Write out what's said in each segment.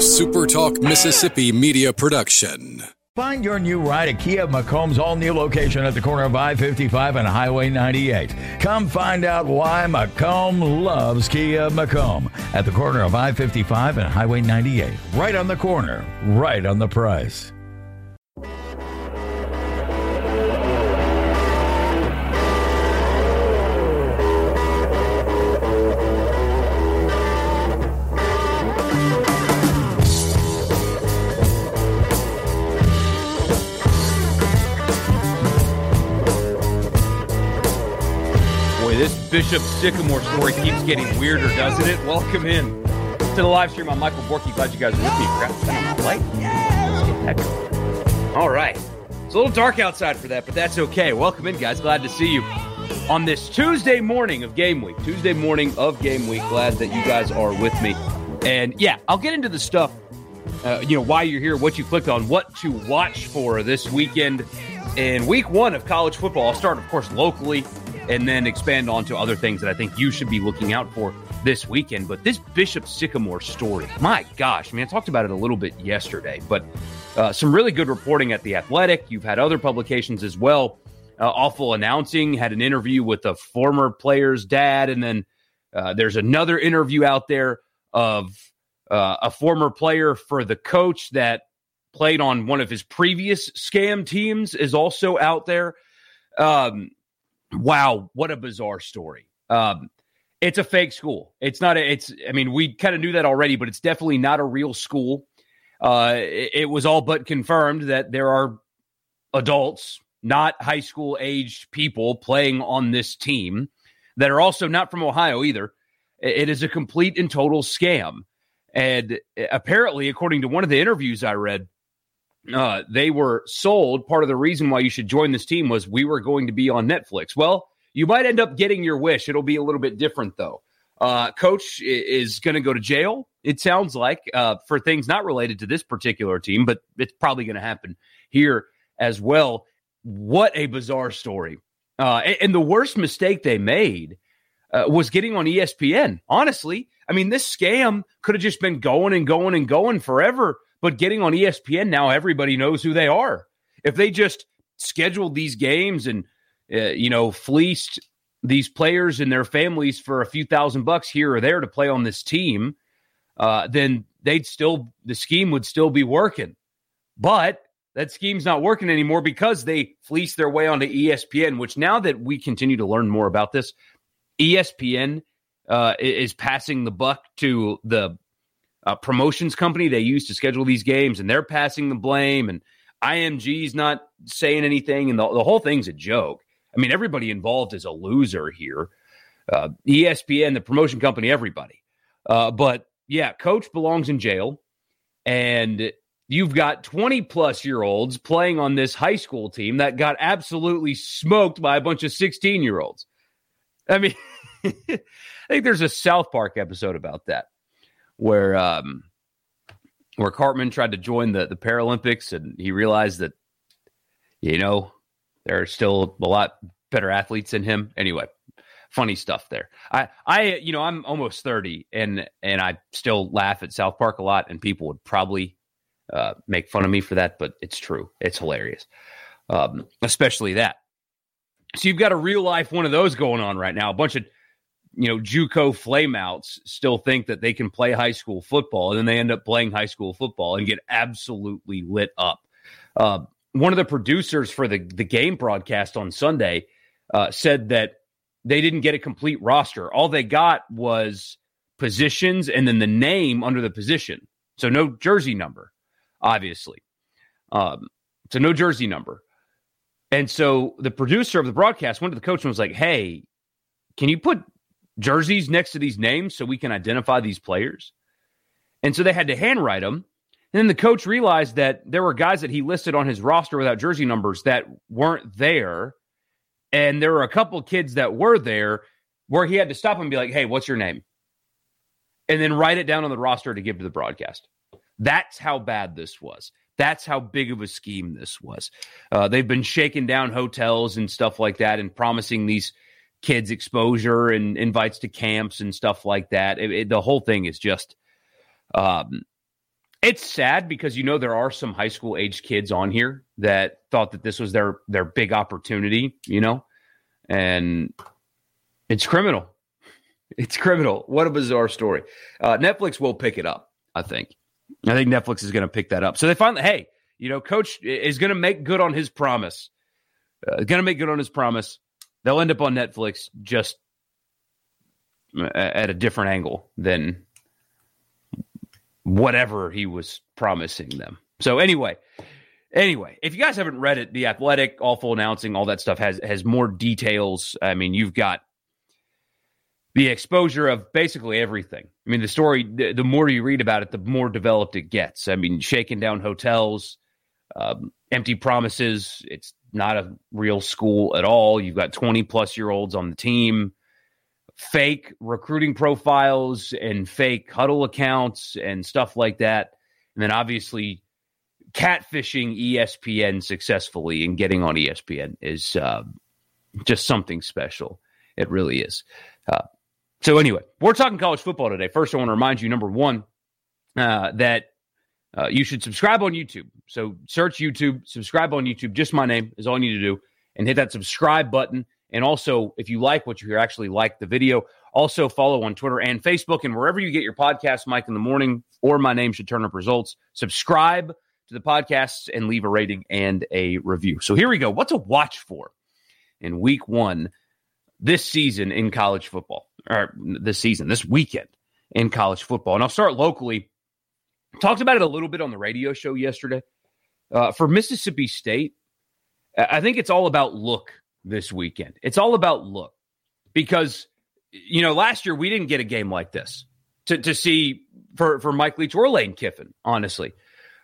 SuperTalk Mississippi media production. Find your new ride at Kia McComb's all new location at the corner of I 55 and Highway 98. Come find out why McComb loves Kia McComb at the corner of I 55 and Highway 98. Right on the corner, right on the price. Bishop Sycamore story keeps getting weirder, doesn't it? Welcome in to the live stream. I'm Michael Borky. Glad you guys are with me. Crap, light. All right. It's a little dark outside for that, but that's okay. Welcome in, guys. Glad to see you on this Tuesday morning of game week. Tuesday morning of game week. Glad that you guys are with me. And yeah, I'll get into the stuff, uh, you know, why you're here, what you clicked on, what to watch for this weekend in week one of college football. I'll start, of course, locally and then expand on to other things that I think you should be looking out for this weekend. But this Bishop Sycamore story, my gosh, I mean, I talked about it a little bit yesterday, but uh, some really good reporting at The Athletic. You've had other publications as well. Uh, awful announcing, had an interview with a former player's dad, and then uh, there's another interview out there of uh, a former player for the coach that played on one of his previous scam teams is also out there. Um, wow, what a bizarre story. Um, it's a fake school. It's not a, it's, I mean, we kind of knew that already, but it's definitely not a real school. Uh, it, it was all but confirmed that there are adults, not high school aged people playing on this team that are also not from Ohio either. It is a complete and total scam. And apparently, according to one of the interviews I read, uh, they were sold. Part of the reason why you should join this team was we were going to be on Netflix. Well, you might end up getting your wish. It'll be a little bit different, though. Uh, Coach is going to go to jail, it sounds like, uh, for things not related to this particular team, but it's probably going to happen here as well. What a bizarre story. Uh, and, and, the worst mistake they made uh, was getting on ESPN. Honestly, I mean, this scam could have just been going and going and going forever but getting on ESPN now, everybody knows who they are. If they just scheduled these games and uh, you know fleeced these players and their families for a few thousand bucks here or there to play on this team, uh, then they'd still the scheme would still be working. But that scheme's not working anymore because they fleeced their way onto ESPN. Which now that we continue to learn more about this, ESPN uh, is passing the buck to the uh, promotions company they use to schedule these games, and they're passing the blame, and IMG's not saying anything, and the, the whole thing's a joke. I mean, everybody involved is a loser here. Uh, ESPN, the promotion company, everybody. Uh, but yeah, coach belongs in jail, and you've got 20 plus year olds playing on this high school team that got absolutely smoked by a bunch of 16 year olds. I mean, I think there's a South Park episode about that where um, where Cartman tried to join the the Paralympics, and he realized that you know there are still a lot better athletes than him. Anyway, funny stuff there. I I you know I'm almost thirty, and and I still laugh at South Park a lot, and people would probably uh, make fun of me for that, but it's true. It's hilarious, um, especially that. So you've got a real life one of those going on right now. A bunch of you know, JUCO flameouts still think that they can play high school football, and then they end up playing high school football and get absolutely lit up. Uh, one of the producers for the the game broadcast on Sunday uh, said that they didn't get a complete roster. All they got was positions and then the name under the position. So no jersey number, obviously. Um, so no jersey number. And so the producer of the broadcast went to the coach and was like, "Hey, can you put jerseys next to these names so we can identify these players. And so they had to handwrite them. And then the coach realized that there were guys that he listed on his roster without jersey numbers that weren't there. And there were a couple kids that were there where he had to stop and be like, hey, what's your name? And then write it down on the roster to give to the broadcast. That's how bad this was. That's how big of a scheme this was. Uh, they've been shaking down hotels and stuff like that and promising these kids exposure and invites to camps and stuff like that. It, it, the whole thing is just, um, it's sad because you know there are some high school age kids on here that thought that this was their their big opportunity, you know, and it's criminal. It's criminal. What a bizarre story. Uh, Netflix will pick it up. I think. I think Netflix is going to pick that up. So they finally, hey, you know, Coach is going to make good on his promise. Uh, going to make good on his promise. They'll end up on Netflix just at a different angle than whatever he was promising them. So anyway, anyway, if you guys haven't read it, the Athletic, awful announcing, all that stuff has has more details. I mean, you've got the exposure of basically everything. I mean, the story, the, the more you read about it, the more developed it gets. I mean, shaking down hotels, um, empty promises. It's not a real school at all. You've got 20 plus year olds on the team fake recruiting profiles and fake Hudl accounts and stuff like that. And then obviously catfishing ESPN successfully and getting on ESPN is uh, just something special. It really is. Uh, so anyway, we're talking college football today. First, I want to remind you, number one, uh, that uh, you should subscribe on YouTube. So search YouTube, subscribe on YouTube. Just my name is all you need to do, and hit that subscribe button. And also, if you like what you hear, actually like the video. Also, follow on Twitter and Facebook and wherever you get your podcast, Mike in the Morning, or my name should turn up results. Subscribe to the podcasts and leave a rating and a review. So here we go. What to watch for in week one this season in college football, or this season, this weekend in college football. And I'll start locally. Talked about it a little bit on the radio show yesterday. Uh, for Mississippi State, I think it's all about look this weekend. It's all about look because you know last year we didn't get a game like this to to see for for Mike Leach or Lane Kiffin. Honestly,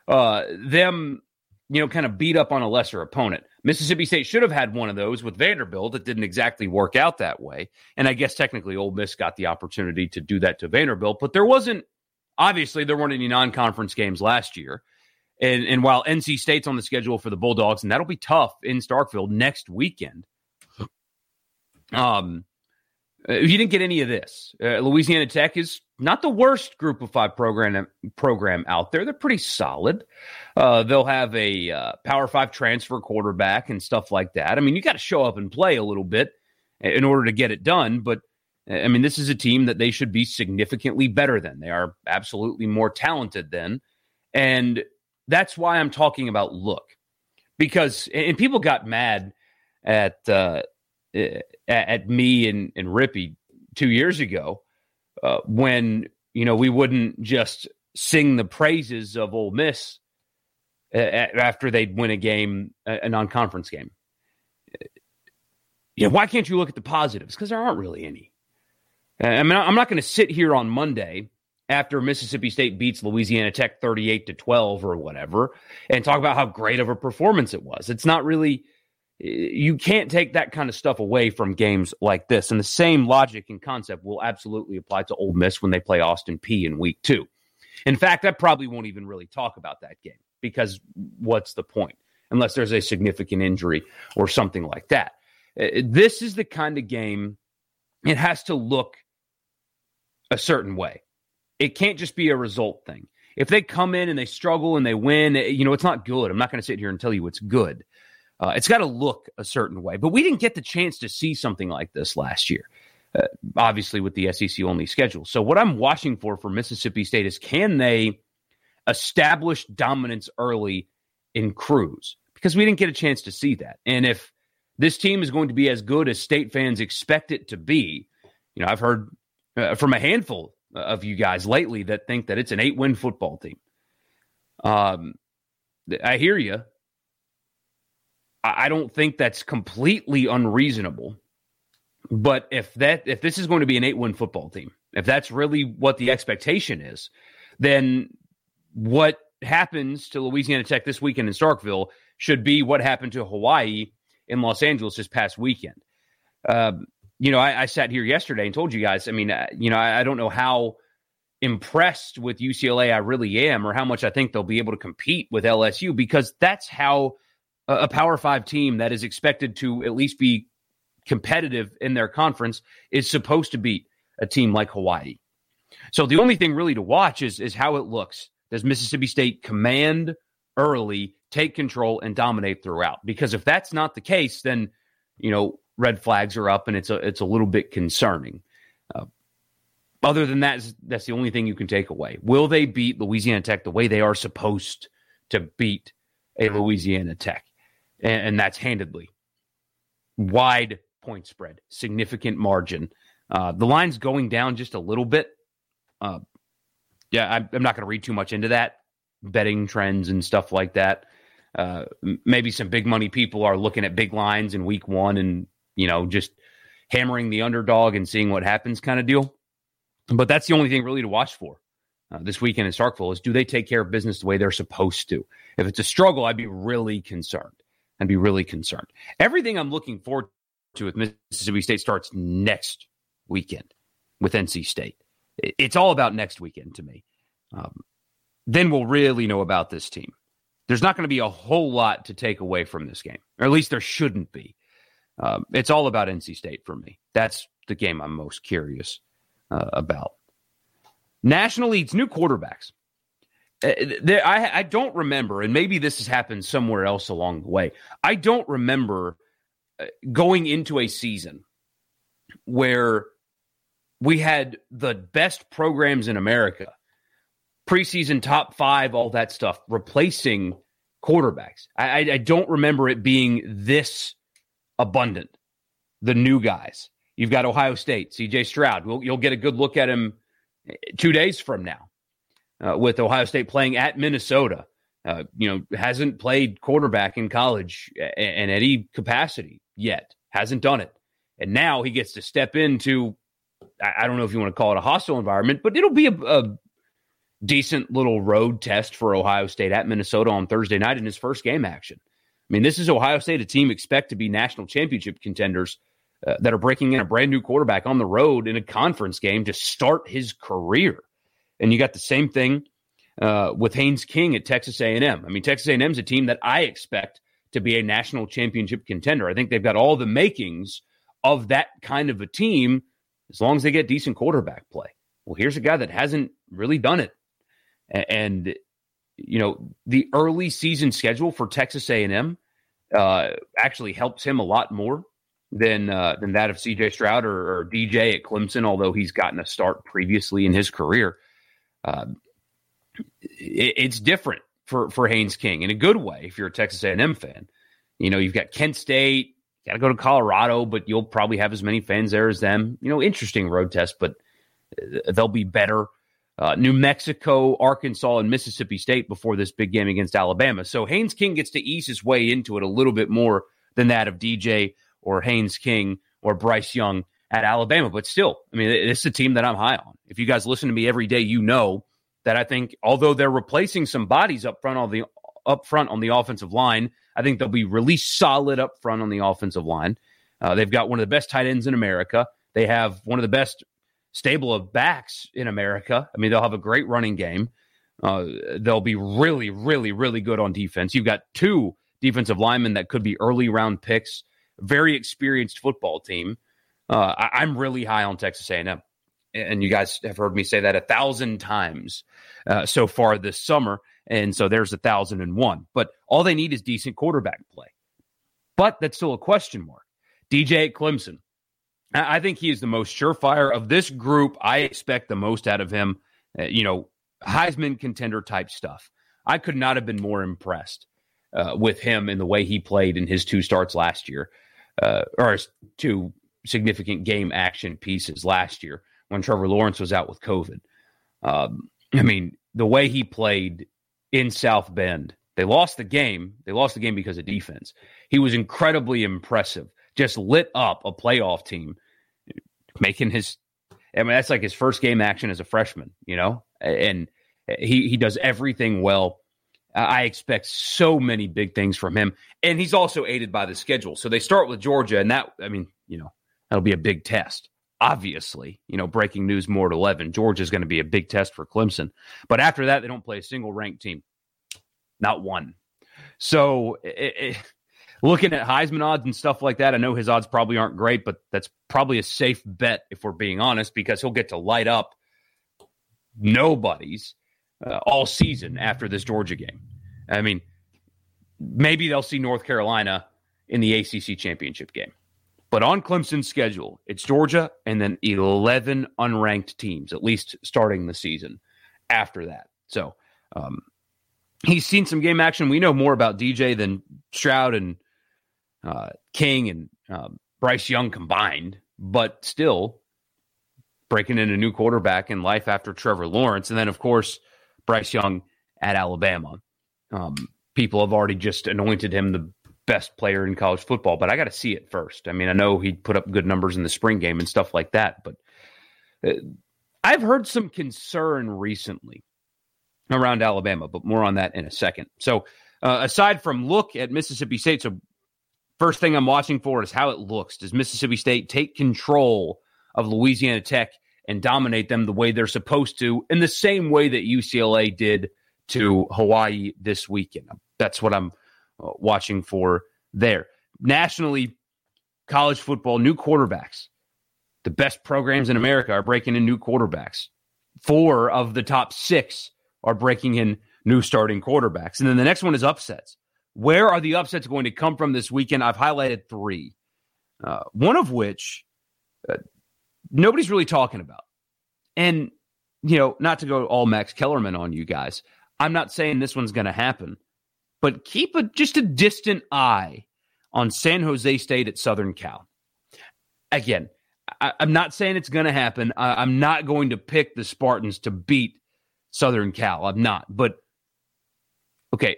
uh, them you know kind of beat up on a lesser opponent. Mississippi State should have had one of those with Vanderbilt. It didn't exactly work out that way, and I guess technically Ole Miss got the opportunity to do that to Vanderbilt, but there wasn't. Obviously, there weren't any non-conference games last year. And, and while NC State's on the schedule for the Bulldogs, and that'll be tough in Starkville next weekend, um, uh, you didn't get any of this. Uh, Louisiana Tech is not the worst Group of Five program program out there. They're pretty solid. Uh, they'll have a uh, Power Five transfer quarterback and stuff like that. I mean, you got to show up and play a little bit in order to get it done. But I mean, this is a team that they should be significantly better than. They are absolutely more talented than, and that's why I'm talking about look because and people got mad at uh, at me and, and Rippy two years ago uh, when you know we wouldn't just sing the praises of Ole Miss after they'd win a game, a non-conference game. Yeah, why can't you look at the positives? Because there aren't really any. I mean, I'm not going to sit here on Monday after Mississippi State beats Louisiana Tech 38 to 12 or whatever and talk about how great of a performance it was. It's not really you can't take that kind of stuff away from games like this. And the same logic and concept will absolutely apply to Ole Miss when they play Austin Peay in week two. In fact, I probably won't even really talk about that game because what's the point? Unless there's a significant injury or something like that. Uh, this is the kind of game, it has to look a certain way. It can't just be a result thing. If they come in and they struggle and they win, you know, it's not good. I'm not going to sit here and tell you it's good. Uh, it's got to look a certain way. But we didn't get the chance to see something like this last year, uh, obviously, with the SEC only schedule. So, what I'm watching for for Mississippi State is can they establish dominance early in Cruz? Because we didn't get a chance to see that. And if this team is going to be as good as state fans expect it to be, you know, I've heard uh, from a handful of you guys lately that think that it's an eight win football team. Um, I hear you. I don't think that's completely unreasonable. But if that if this is going to be an eight win football team, if that's really what the expectation is, then what happens to Louisiana Tech this weekend in Starkville should be what happened to Hawaii in Los Angeles this past weekend. Uh, you know, I, I, sat here yesterday and told you guys. I mean, uh, you know, I, I don't know how impressed with UCLA I really am, or how much I think they'll be able to compete with LSU because that's how a Power Five team that is expected to at least be competitive in their conference is supposed to beat a team like Hawaii. So the only thing really to watch is is how it looks Does Mississippi State command early, take control, and dominate throughout? Because if that's not the case, then you know red flags are up, and it's a it's a little bit concerning. Uh, other than that, that's the only thing you can take away. Will they beat Louisiana Tech the way they are supposed to beat a Louisiana Tech? And, and that's handedly wide point spread, significant margin. Uh, the line's going down just a little bit. Uh, yeah, I'm, I'm not going to read too much into that betting trends and stuff like that. Uh, maybe some big money people are looking at big lines in week one and you know just hammering the underdog and seeing what happens kind of deal. But that's the only thing really to watch for uh, this weekend in Starkville is do they take care of business the way they're supposed to? If it's a struggle, I'd be really concerned. I'd be really concerned. Everything I'm looking forward to with Mississippi State starts next weekend with NC State. It's all about next weekend to me. Um, then we'll really know about this team. There's not going to be a whole lot to take away from this game, or at least there shouldn't be. Um, it's all about NC State for me. That's the game I'm most curious uh, about. National leads new quarterbacks. Uh, I, I don't remember, and maybe this has happened somewhere else along the way. I don't remember uh, going into a season where we had the best programs in America, preseason top five, all that stuff, replacing quarterbacks. I, I don't remember it being this abundant. The new guys. You've got Ohio State, CJ Stroud. We'll, you'll get a good look at him two days from now uh, with Ohio State playing at Minnesota. Uh, you know, hasn't played quarterback in college in any capacity yet, hasn't done it. And now he gets to step into, I don't know if you want to call it a hostile environment, but it'll be a, a decent little road test for Ohio State at Minnesota on Thursday night in his first game action. I mean, this is Ohio State, a team expect to be national championship contenders uh, that are breaking in a brand new quarterback on the road in a conference game to start his career. And you got the same thing uh, with Haynes King at Texas A&M. I mean, Texas A&M is a team that I expect to be a national championship contender. I think they've got all the makings of that kind of a team as long as they get decent quarterback play. Well, here's a guy that hasn't really done it. And you know, the early season schedule for Texas A&M uh, actually helps him a lot more than uh, than that of CJ Stroud or, or, DJ at Clemson, although he's gotten a start previously in his career. Uh, it, it's different for for Haynes King in a good way. If you're a Texas A&M fan, you know you've got Kent State, got to go to Colorado, but you'll probably have as many fans there as them. You know, interesting road test, but uh, they'll be better uh, New Mexico, Arkansas, and Mississippi State before this big game against Alabama. So Haynes King gets to ease his way into it a little bit more than that of DJ or Haynes King or Bryce Young at Alabama. But still, I mean, it's a team that I'm high on. If you guys listen to me every day, you know that I think although they're replacing some bodies up front on the up front on the offensive line, I think they'll be really solid up front on the offensive line. Uh, they've got one of the best tight ends in America. They have one of the best stable of backs in America. I mean, they'll have a great running game. Uh, they'll be really, really, really good on defense. You've got two defensive linemen that could be early round picks. Very experienced football team. Uh, I, am really high on Texas A&M, and you guys have heard me say that a thousand times uh, so far this summer. And so there's a thousand and one. But all they need is decent quarterback play. But that's still a question mark. DJ Clemson, I think he is the most surefire of this group. I expect the most out of him. Uh, you know, Heisman contender type stuff. I could not have been more impressed uh, with him in the way he played in his two starts last year, uh, or two significant game action pieces last year when Trevor Lawrence was out with COVID. Um, I mean, the way he played in South Bend, they lost the game. They lost the game because of defense. He was incredibly impressive just lit up a playoff team, making his. I mean, that's like his first game action as a freshman, you know, and he he does everything well. I expect so many big things from him, and he's also aided by the schedule. So they start with Georgia, and that I mean, you know, that'll be a big test. Obviously, you know, breaking news more at eleven. Georgia is going to be a big test for Clemson, but after that, they don't play a single ranked team, not one. So it, it, looking at Heisman odds and stuff like that, I know his odds probably aren't great, but that's probably a safe bet if we're being honest, because he'll get to light up nobody's uh, all season after this Georgia game. I mean, maybe they'll see North Carolina in the ACC championship game. But on Clemson's schedule, it's Georgia and then 11 unranked teams, at least starting the season after that. So um, he's seen some game action. We know more about DJ than Stroud and uh, King and uh, Bryce Young combined, but still breaking in a new quarterback in life after Trevor Lawrence. And then, of course, Bryce Young at Alabama. Um, people have already just anointed him the best player in college football, but I got to see it first. I mean, I know he put up good numbers in the spring game and stuff like that, but uh, I've heard some concern recently around Alabama, but more on that in a second. So, uh, aside from look at Mississippi State, so first thing I'm watching for is how it looks. Does Mississippi State take control of Louisiana Tech and dominate them the way they're supposed to, in the same way that UCLA did to Hawaii this weekend? That's what I'm uh, watching for there. Nationally, college football, new quarterbacks. The best programs in America are breaking in new quarterbacks. Four of the top six are breaking in new starting quarterbacks. And then the next one is upsets. Where are the upsets going to come from this weekend? I've highlighted three, uh, one of which uh, nobody's really talking about. And, you know, not to go all Max Kellerman on you guys, I'm not saying this one's going to happen, but keep a just a distant eye on San Jose State at Southern Cal. Again, I, am not saying it's going to happen. I, I'm not going to pick the Spartans to beat Southern Cal. I'm not. But okay,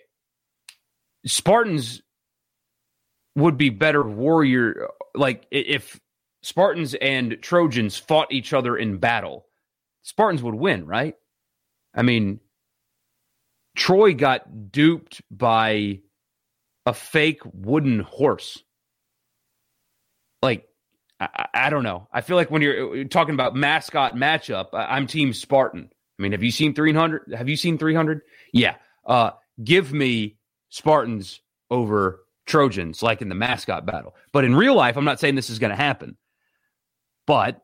Spartans would be better warrior. Like if Spartans and Trojans fought each other in battle, Spartans would win, right? I mean, Troy got duped by a fake wooden horse. Like, I, I, don't know. I feel like when you're talking about mascot matchup, I'm Team Spartan. I mean, have you seen 300? Have you seen 300? Yeah. Uh, give me Spartans over Trojans, like in the mascot battle. But in real life, I'm not saying this is going to happen. But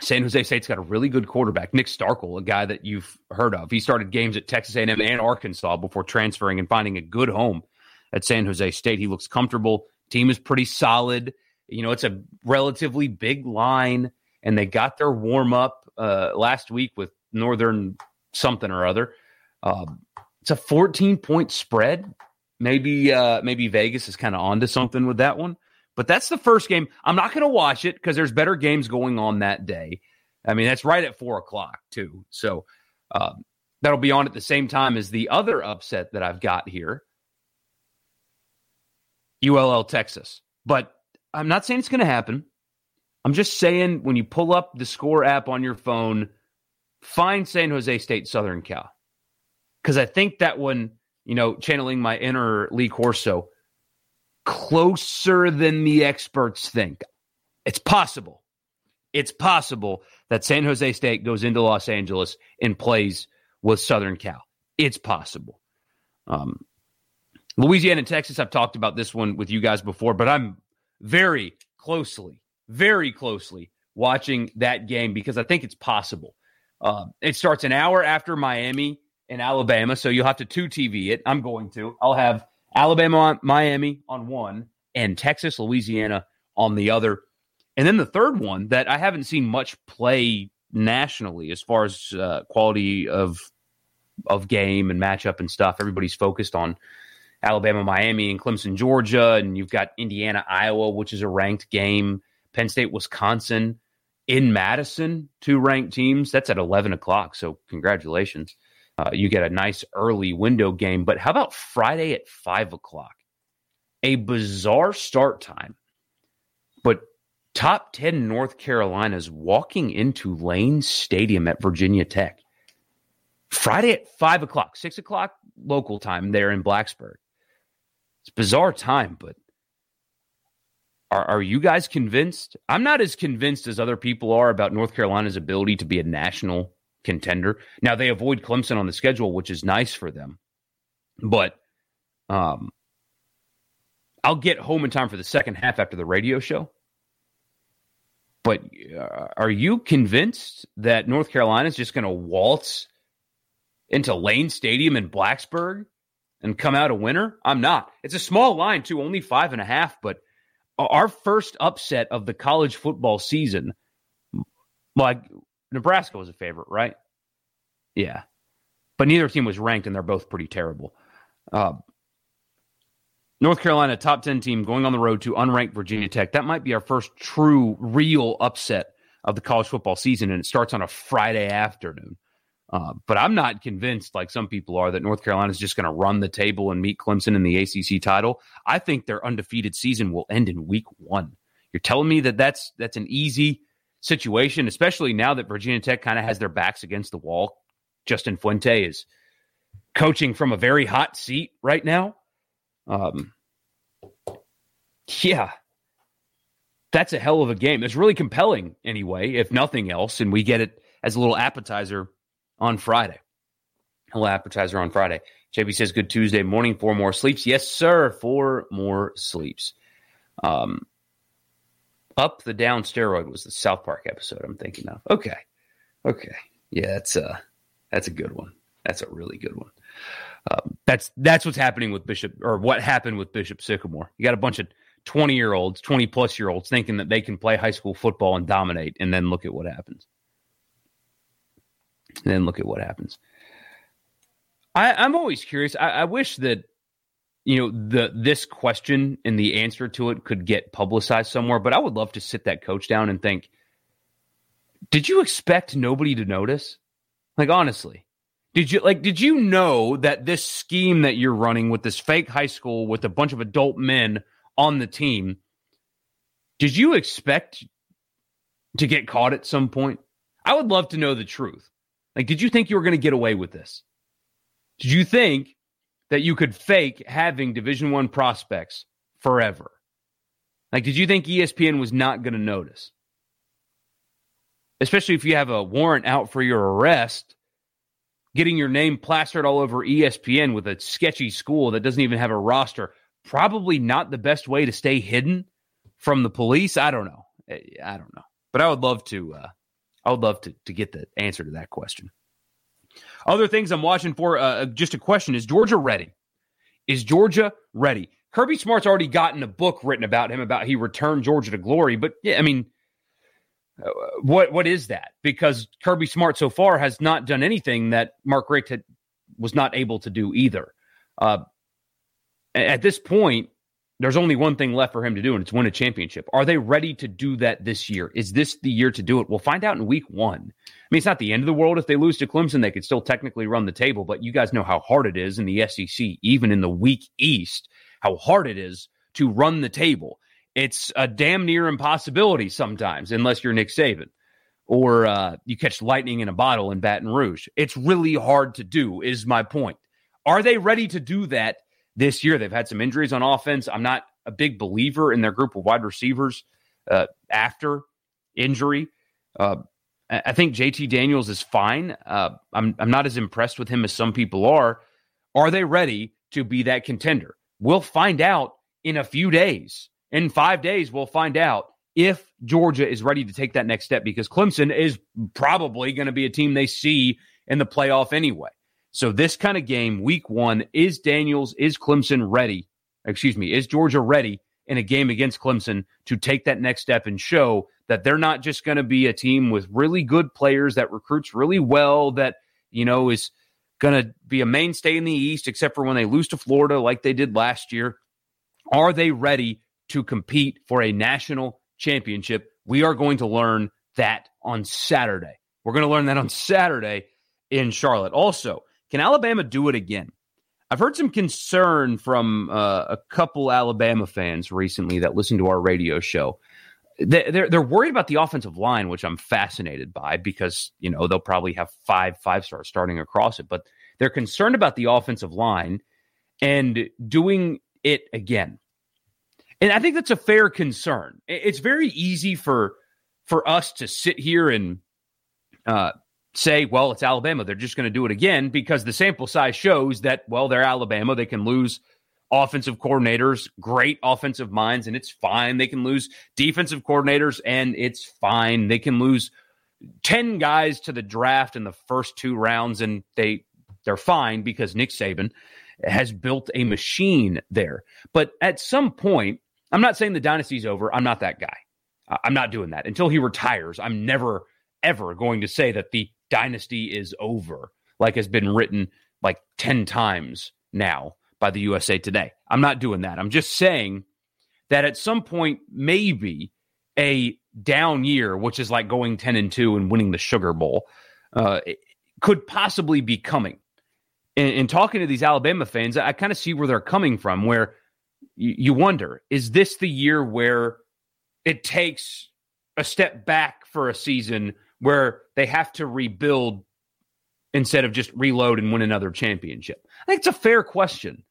San Jose State's got a really good quarterback, Nick Starkel, a guy that you've heard of. He started games at Texas A&M and Arkansas before transferring and finding a good home at San Jose State. He looks comfortable. Team is pretty solid. You know, it's a relatively big line, and they got their warm up uh, last week with Northern something or other. Um, it's a 14 point spread. Maybe uh, maybe Vegas is kind of onto something with that one. But that's the first game. I'm not going to watch it because there's better games going on that day. I mean, that's right at four o'clock too. So uh, that'll be on at the same time as the other upset that I've got here, ULL Texas. But I'm not saying it's going to happen. I'm just saying when you pull up the score app on your phone, find San Jose State Southern Cal. Because I think that one, you know, channeling my inner Lee Corso, closer than the experts think. It's possible. It's possible that San Jose State goes into Los Angeles and plays with Southern Cal. It's possible. Um, Louisiana and Texas, I've talked about this one with you guys before, but I'm very closely, very closely watching that game because I think it's possible. Uh, it starts an hour after Miami and Alabama, so you'll have to two TV it. I'm going to. I'll have Alabama, on, Miami on one, and Texas, Louisiana on the other. And then the third one that I haven't seen much play nationally as far as uh, quality of of game and matchup and stuff. Everybody's focused on Alabama, Miami, and Clemson, Georgia, and you've got Indiana, Iowa, which is a ranked game. Penn State, Wisconsin, in Madison, two ranked teams. That's at eleven o'clock. So congratulations uh, you get a nice early window game. But how about Friday at five o'clock? A bizarre start time, but top 10 North Carolina's walking into Lane Stadium at Virginia Tech. Friday at five o'clock, six o'clock local time there in Blacksburg. It's bizarre time, but are, are you guys convinced? I'm not as convinced as other people are about North Carolina's ability to be a national contender. Now they avoid Clemson on the schedule, which is nice for them. But um, I'll get home in time for the second half after the radio show. But uh, are you convinced that North Carolina is just going to waltz into Lane Stadium in Blacksburg and come out a winner? I'm not. It's a small line, too, only five and a half, but our first upset of the college football season, like Nebraska was a favorite, right? Yeah. But neither team was ranked, and they're both pretty terrible. Uh, North Carolina, top 10 team going on the road to unranked Virginia Tech. That might be our first true, real upset of the college football season, and it starts on a Friday afternoon. Uh, but I'm not convinced, like some people are, that North Carolina is just going to run the table and meet Clemson in the ACC title. I think their undefeated season will end in week one. You're telling me that that's that's an easy situation, especially now that Virginia Tech kind of has their backs against the wall. Justin Fuente is coaching from a very hot seat right now. Um, yeah, that's a hell of a game. It's really compelling, anyway, if nothing else, and we get it as a little appetizer on Friday. A little appetizer on Friday. JB says, Good Tuesday morning. Four more sleeps. Yes, sir. Four more sleeps. Um, up the down steroid was the South Park episode I'm thinking of. Okay. Okay. Yeah, that's uh that's a good one. That's a really good one. Um, that's that's what's happening with Bishop or what happened with Bishop Sycamore. You got a bunch of 20 year olds, 20 plus year olds thinking that they can play high school football and dominate, and then look at what happens. And then look at what happens. I, am always curious. I, I wish that you know the this question and the answer to it could get publicized somewhere. But I would love to sit that coach down and think, did you expect nobody to notice? Like honestly, did you like did you know that this scheme that you're running with this fake high school with a bunch of adult men on the team, did you expect to get caught at some point? I would love to know the truth. Like, did you think you were going to get away with this? Did you think that you could fake having Division One prospects forever? Like, did you think ESPN was not going to notice? Especially if you have a warrant out for your arrest, getting your name plastered all over ESPN with a sketchy school that doesn't even have a roster. Probably not the best way to stay hidden from the police. I don't know. I don't know. But I would love to uh, I would love to, to get the answer to that question. Other things I'm watching for, uh, uh, just a question is Georgia ready? Is Georgia ready? Kirby Smart's already gotten a book written about him about he returned Georgia to glory, but yeah, I mean, uh, what what is that? Because Kirby Smart so far has not done anything that Mark Richt had, was not able to do either. Uh, at this point, there's only one thing left for him to do, and it's win a championship. Are they ready to do that this year? Is this the year to do it? We'll find out in week one. I mean, it's not the end of the world if they lose to Clemson. They could still technically run the table, but you guys know how hard it is in the SEC, even in the weak East, how hard it is to run the table. It's a damn near impossibility sometimes, unless you're Nick Saban or uh, you catch lightning in a bottle in Baton Rouge. It's really hard to do, is my point. Are they ready to do that this year. They've had some injuries on offense. I'm not a big believer in their group of wide receivers uh, after injury. Uh, I think JT Daniels is fine. Uh, I'm I'm not as impressed with him as some people are. Are they ready to be that contender? We'll find out in a few days. In five days, we'll find out if Georgia is ready to take that next step because Clemson is probably going to be a team they see in the playoff anyway. So this kind of game, week one, is Daniels, is Clemson ready? Excuse me, is Georgia ready in a game against Clemson to take that next step and show that they're not just going to be a team with really good players that recruits really well, that, you know, is going to be a mainstay in the East, except for when they lose to Florida like they did last year. Are they ready to compete for a national championship? We are going to learn that on Saturday. We're going to learn that on Saturday in Charlotte. Also, can Alabama do it again? I've heard some concern from uh, a couple Alabama fans recently that listen to our radio show. They're they're worried about the offensive line, which I'm fascinated by because you know they'll probably have five five stars starting across it, but they're concerned about the offensive line and doing it again. And I think that's a fair concern. It's very easy for for us to sit here and uh, say, well, it's Alabama. They're just going to do it again because the sample size shows that, well, they're Alabama. They can lose offensive coordinators, great offensive minds, and it's fine. They can lose defensive coordinators, and it's fine. They can lose 10 guys to the draft in the first two rounds, and they They're fine because Nick Saban has built a machine there. But at some point, I'm not saying the dynasty's over. I'm not that guy. I'm not doing that until he retires. I'm never, ever going to say that the dynasty is over, like has been written like 10 times now by the USA Today. I'm not doing that. I'm just saying that at some point, maybe a down year, which is like going 10 and 2 and winning the Sugar Bowl, uh, could possibly be coming. In, in, talking to these Alabama fans, I kind of see where they're coming from, where you, you wonder is this the year where it takes a step back for a season where they have to rebuild instead of just reload and win another championship? I think it's a fair question.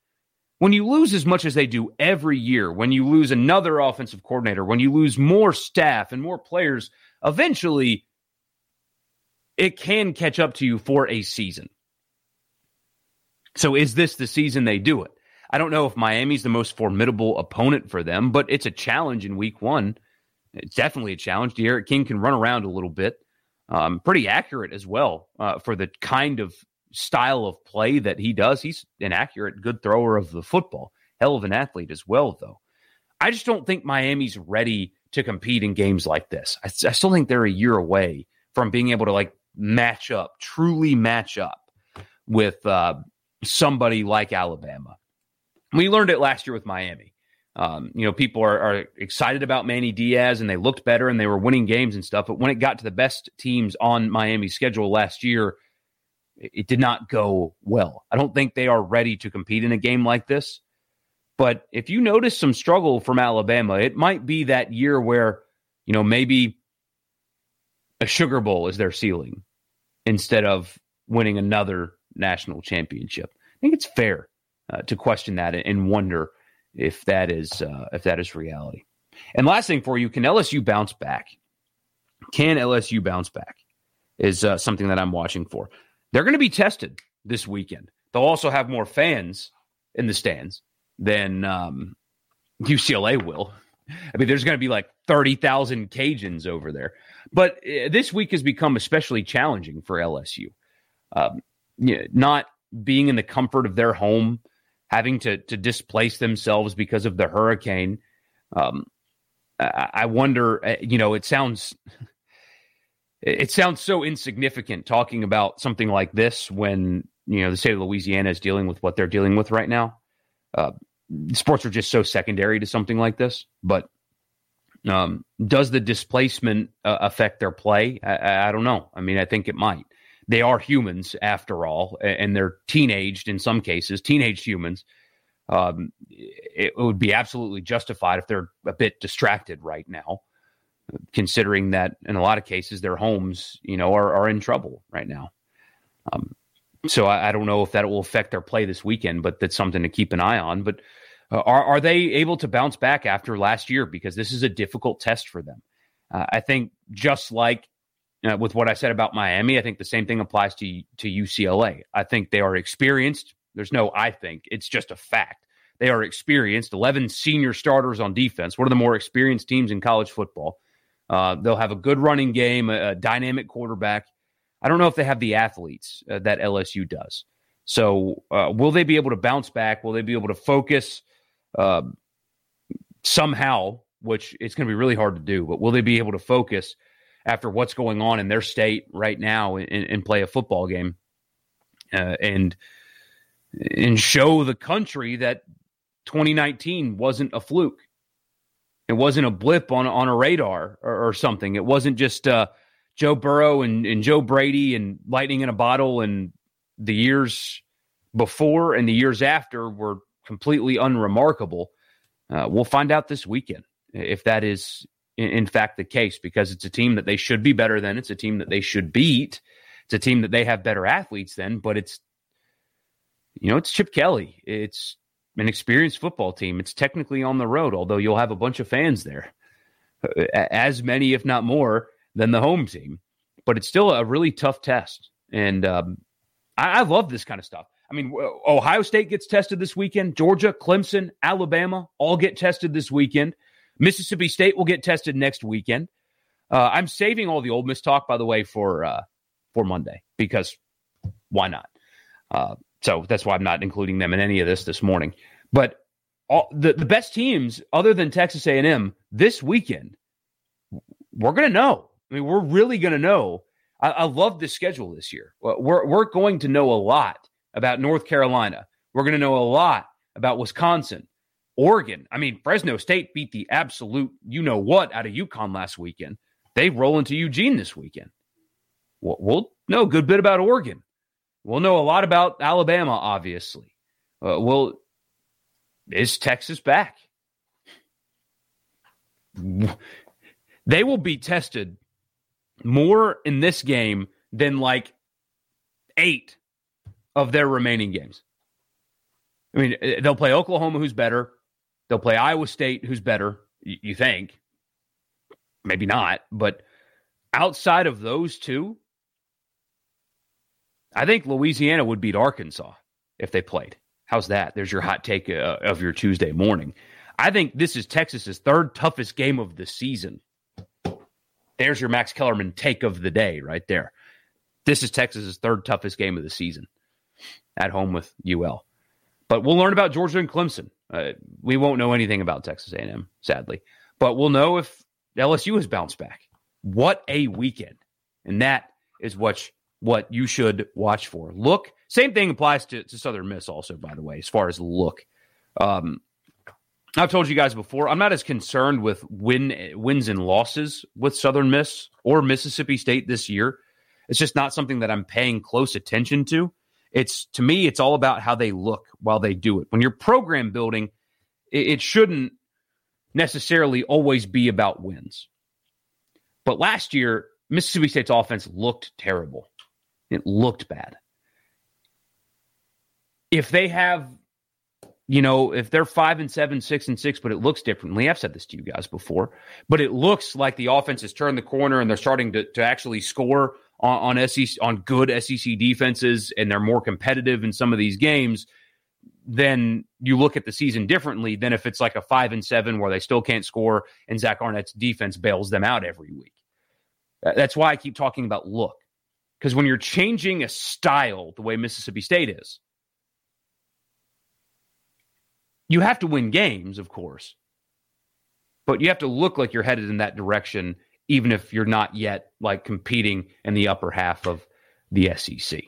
When you lose as much as they do every year, when you lose another offensive coordinator, when you lose more staff and more players, eventually it can catch up to you for a season. So is this the season they do it? I don't know if Miami's the most formidable opponent for them, but it's a challenge in week one. It's definitely a challenge. D'Eriq King can run around a little bit. Um, pretty accurate as well uh, for the kind of style of play that he does. He's an accurate, good thrower of the football. Hell of an athlete as well, though. I just don't think Miami's ready to compete in games like this. I, I still think they're a year away from being able to like match up, truly match up with uh, somebody like Alabama. We learned it last year with Miami. Um, you know, people are, are, excited about Manny Diaz and they looked better and they were winning games and stuff. But when it got to the best teams on Miami's schedule last year, it, it did not go well. I don't think they are ready to compete in a game like this. But if you notice some struggle from Alabama, it might be that year where, you know, maybe a Sugar Bowl is their ceiling instead of winning another national championship. I think it's fair uh, to question that and wonder if that is uh, if that is reality. And last thing for you, can LSU bounce back? Can LSU bounce back? Is uh, something that I'm watching for. They're going to be tested this weekend. They'll also have more fans in the stands than um, UCLA will. I mean, there's going to be like 30,000 Cajuns over there. But uh, this week has become especially challenging for LSU. Um, you know, not being in the comfort of their home, having to to displace themselves because of the hurricane. Um, I, I wonder. Uh, you know, it sounds it sounds so insignificant talking about something like this when you know the state of Louisiana is dealing with what they're dealing with right now. Uh, sports are just so secondary to something like this, but um, does the displacement uh, affect their play? I, I, don't know. I mean, I think it might they are humans after all, and they're teenaged in some cases, teenage humans. Um, it would be absolutely justified if they're a bit distracted right now, considering that in a lot of cases their homes, you know, are, are in trouble right now. Um, so I, I, don't know if that will affect their play this weekend, but that's something to keep an eye on. But uh, are are they able to bounce back after last year? Because this is a difficult test for them. Uh, I think just like uh, with what I said about Miami, I think the same thing applies to to UCLA. I think they are experienced. There's no I think, it's just a fact. They are experienced. 11 senior starters on defense, one of the more experienced teams in college football. Uh, they'll have a good running game, a, a, dynamic quarterback. I don't know if they have the athletes uh, that LSU does. So, uh, will they be able to bounce back? Will they be able to focus uh, somehow? Which it's going to be really hard to do, but will they be able to focus after what's going on in their state right now and, and play a football game uh, and and show the country that 2019 wasn't a fluke. It wasn't a blip on on a radar or, or something. It wasn't just uh, Joe Burrow and, and Joe Brady and lightning in a bottle and the years before and the years after were completely unremarkable. Uh, we'll find out this weekend if that is in, fact the case because it's a team that they should be better than. It's a team that they should beat. It's a team that they have better athletes than, but it's you know, it's Chip Kelly. It's an experienced football team. It's technically on the road, although you'll have a bunch of fans there, as many, if not more, than the home team. But it's still a really tough test. And um, I, I love this kind of stuff. I mean, Ohio State gets tested this weekend. Georgia, Clemson, Alabama all get tested this weekend. Mississippi State will get tested next weekend. Uh, I'm saving all the Ole Miss talk, by the way, for uh, for Monday because why not? Uh, so that's why I'm not including them in any of this this morning. But all the, the best teams other than Texas A&M this weekend, we're to know. I mean, we're really to know. I, I love the schedule this year. We're, we're going to know a lot about North Carolina. We're going to know a lot about Wisconsin, Oregon. I mean, Fresno State beat the absolute you know what out of UConn last weekend. They roll into Eugene this weekend. We'll, we'll know a good bit about Oregon. We'll know a lot about Alabama, obviously. Uh, well, is Texas back? They will be tested more in this game than like eight of their remaining games. I mean, they'll play Oklahoma, who's better. They'll play Iowa State, who's better, you think. Maybe not. But outside of those two, I think Louisiana would beat Arkansas if they played. How's that? There's your hot take uh, of your Tuesday morning. I think this is Texas's third toughest game of the season. There's your Max Kellerman take of the day right there. This is Texas's third toughest game of the season at home with UL. But we'll learn about Georgia and Clemson. Uh, we won't know anything about Texas A&M, sadly, but we'll know if LSU has bounced back. What a weekend! And that is what what you should watch for. Look, same thing applies to, to Southern Miss, also, by the way, as far as look. Um, I've told you guys before, I'm not as concerned with win wins and losses with Southern Miss or Mississippi State this year. It's just not something that I'm paying close attention to. It's to me, it's all about how they look while they do it. When you're program building, it, it shouldn't necessarily always be about wins. But last year, Mississippi State's offense looked terrible. It looked bad. If they have, you know, if they're five and seven, six and six, but it looks differently. I've said this to you guys before, but it looks like the offense has turned the corner and they're starting to, to actually score on, on SEC on good SEC defenses and they're more competitive in some of these games. Then you look at the season differently than if it's like a five and seven where they still can't score and Zach Arnett's defense bails them out every week. That's why I keep talking about look. Because when you're changing a style the way Mississippi State is, you have to win games, of course, but you have to look like you're headed in that direction, even if you're not yet like competing in the upper half of the SEC.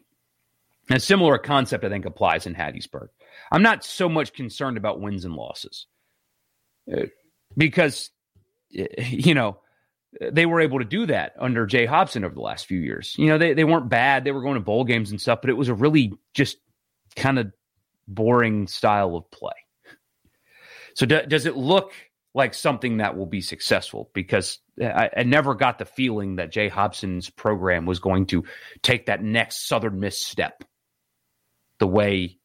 A similar concept, I think, applies in Hattiesburg. I'm not so much concerned about wins and losses uh, because, you know, they were able to do that under Jay Hopson over the last few years. You know, they, they weren't bad. They were going to bowl games and stuff, but it was a really just kind of boring style of play. So, do, does it look like something that will be successful? Because I, I, never got the feeling that Jay Hopson's program was going to take that next Southern Miss step the way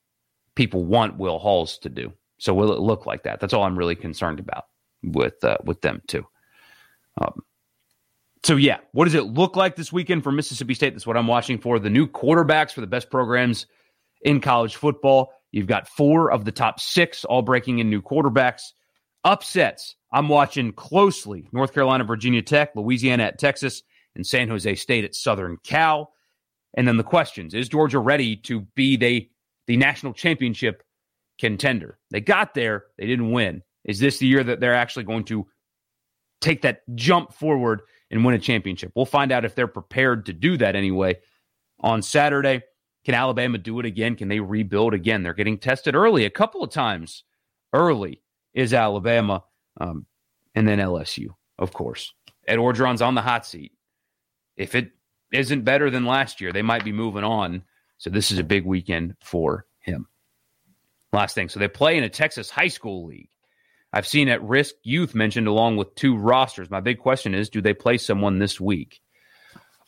people want Will Halls to do. So, will it look like that? That's all I'm really concerned about with uh, with them too. Um, so yeah, what does it look like this weekend for Mississippi State? That's what I'm watching for. The new quarterbacks for the best programs in college football. You've got four of the top six all breaking in new quarterbacks. Upsets. I'm watching closely. North Carolina, Virginia Tech, Louisiana at Texas, and San Jose State at Southern Cal. And then the questions: Is Georgia ready to be the the national championship contender? They got there, they didn't win. Is this the year that they're actually going to take that jump forward and win a championship. We'll find out if they're prepared to do that anyway on Saturday. Can Alabama do it again? Can they rebuild again? They're getting tested early a couple of times. Early is Alabama, um, and then LSU, of course. Ed Orgeron's on the hot seat. If it isn't better than last year, they might be moving on. So this is a big weekend for him. Last thing. So they play in a Texas high school league. I've seen at risk youth mentioned along with two rosters. My big question is do they play someone this week?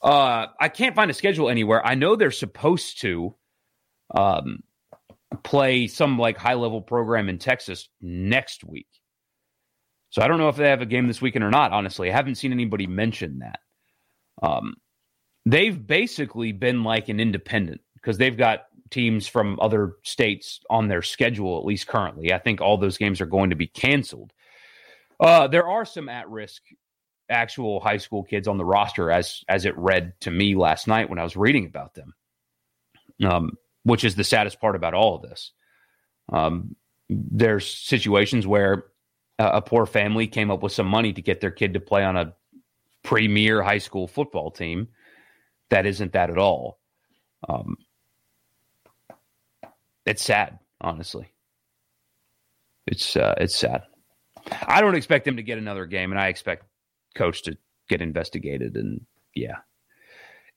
Uh, I can't find a schedule anywhere. I know they're supposed to um, play some like high level program in Texas next week. So I don't know if they have a game this weekend or not, honestly. I haven't seen anybody mention that. Um, they've basically been like an independent because they've got teams from other states on their schedule, at least currently. I think all those games are going to be canceled. Uh, there are some at risk actual high school kids on the roster, as as it read to me last night when I was reading about them. Um, which is the saddest part about all of this. Um, there's situations where a, a poor family came up with some money to get their kid to play on a premier high school football team. That isn't that at all. Um, it's sad, honestly. It's uh, it's sad. I don't expect them to get another game, and I expect coach to get investigated. And yeah,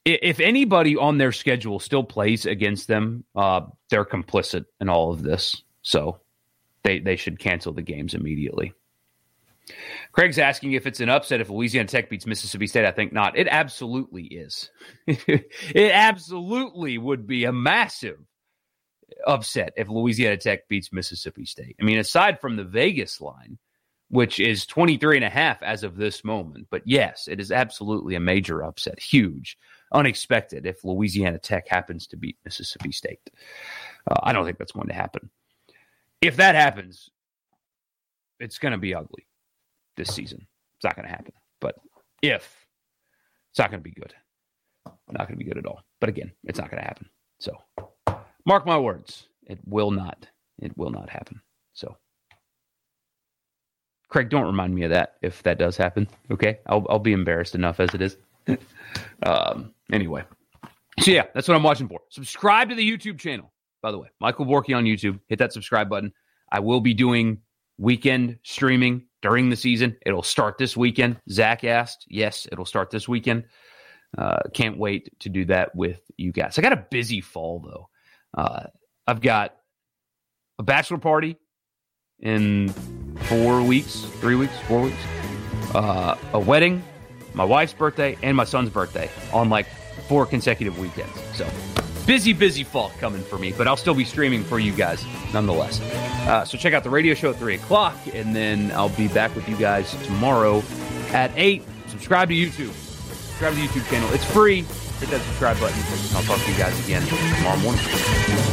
if anybody on their schedule still plays against them, uh, they're complicit in all of this. So they they should cancel the games immediately. Craig's asking if it's an upset if Louisiana Tech beats Mississippi State. I think not. It absolutely is. it absolutely would be a massive upset if Louisiana Tech beats Mississippi State. I mean, aside from the Vegas line, which is 23 and a half as of this moment. But yes, it is absolutely a major upset. Huge, unexpected if Louisiana Tech happens to beat Mississippi State. Uh, I don't think that's going to happen. If that happens, it's going to be ugly this season. It's not going to happen. But if it's not going to be good, not going to be good at all. But again, it's not going to happen. So mark my words, it will not. It will not happen. So, Craig, don't remind me of that if that does happen. Okay, I'll I'll be embarrassed enough as it is. um, anyway, so yeah, that's what I'm watching for. Subscribe to the YouTube channel. By the way, Michael Borky on YouTube. Hit that subscribe button. I will be doing weekend streaming during the season. It'll start this weekend. Zach asked. Yes, it'll start this weekend. Uh, can't wait to do that with you guys. I got a busy fall though. Uh, I've got a bachelor party in four weeks, three weeks, four weeks, uh, a wedding, my wife's birthday, and my son's birthday on like four consecutive weekends. So busy, busy fall coming for me, but I'll still be streaming for you guys nonetheless. Uh, so check out the radio show at 3 o'clock, and then I'll be back with you guys tomorrow at 8. Subscribe to YouTube. Subscribe to the YouTube channel. It's free. Hit that subscribe button. I'll talk to you guys again tomorrow morning.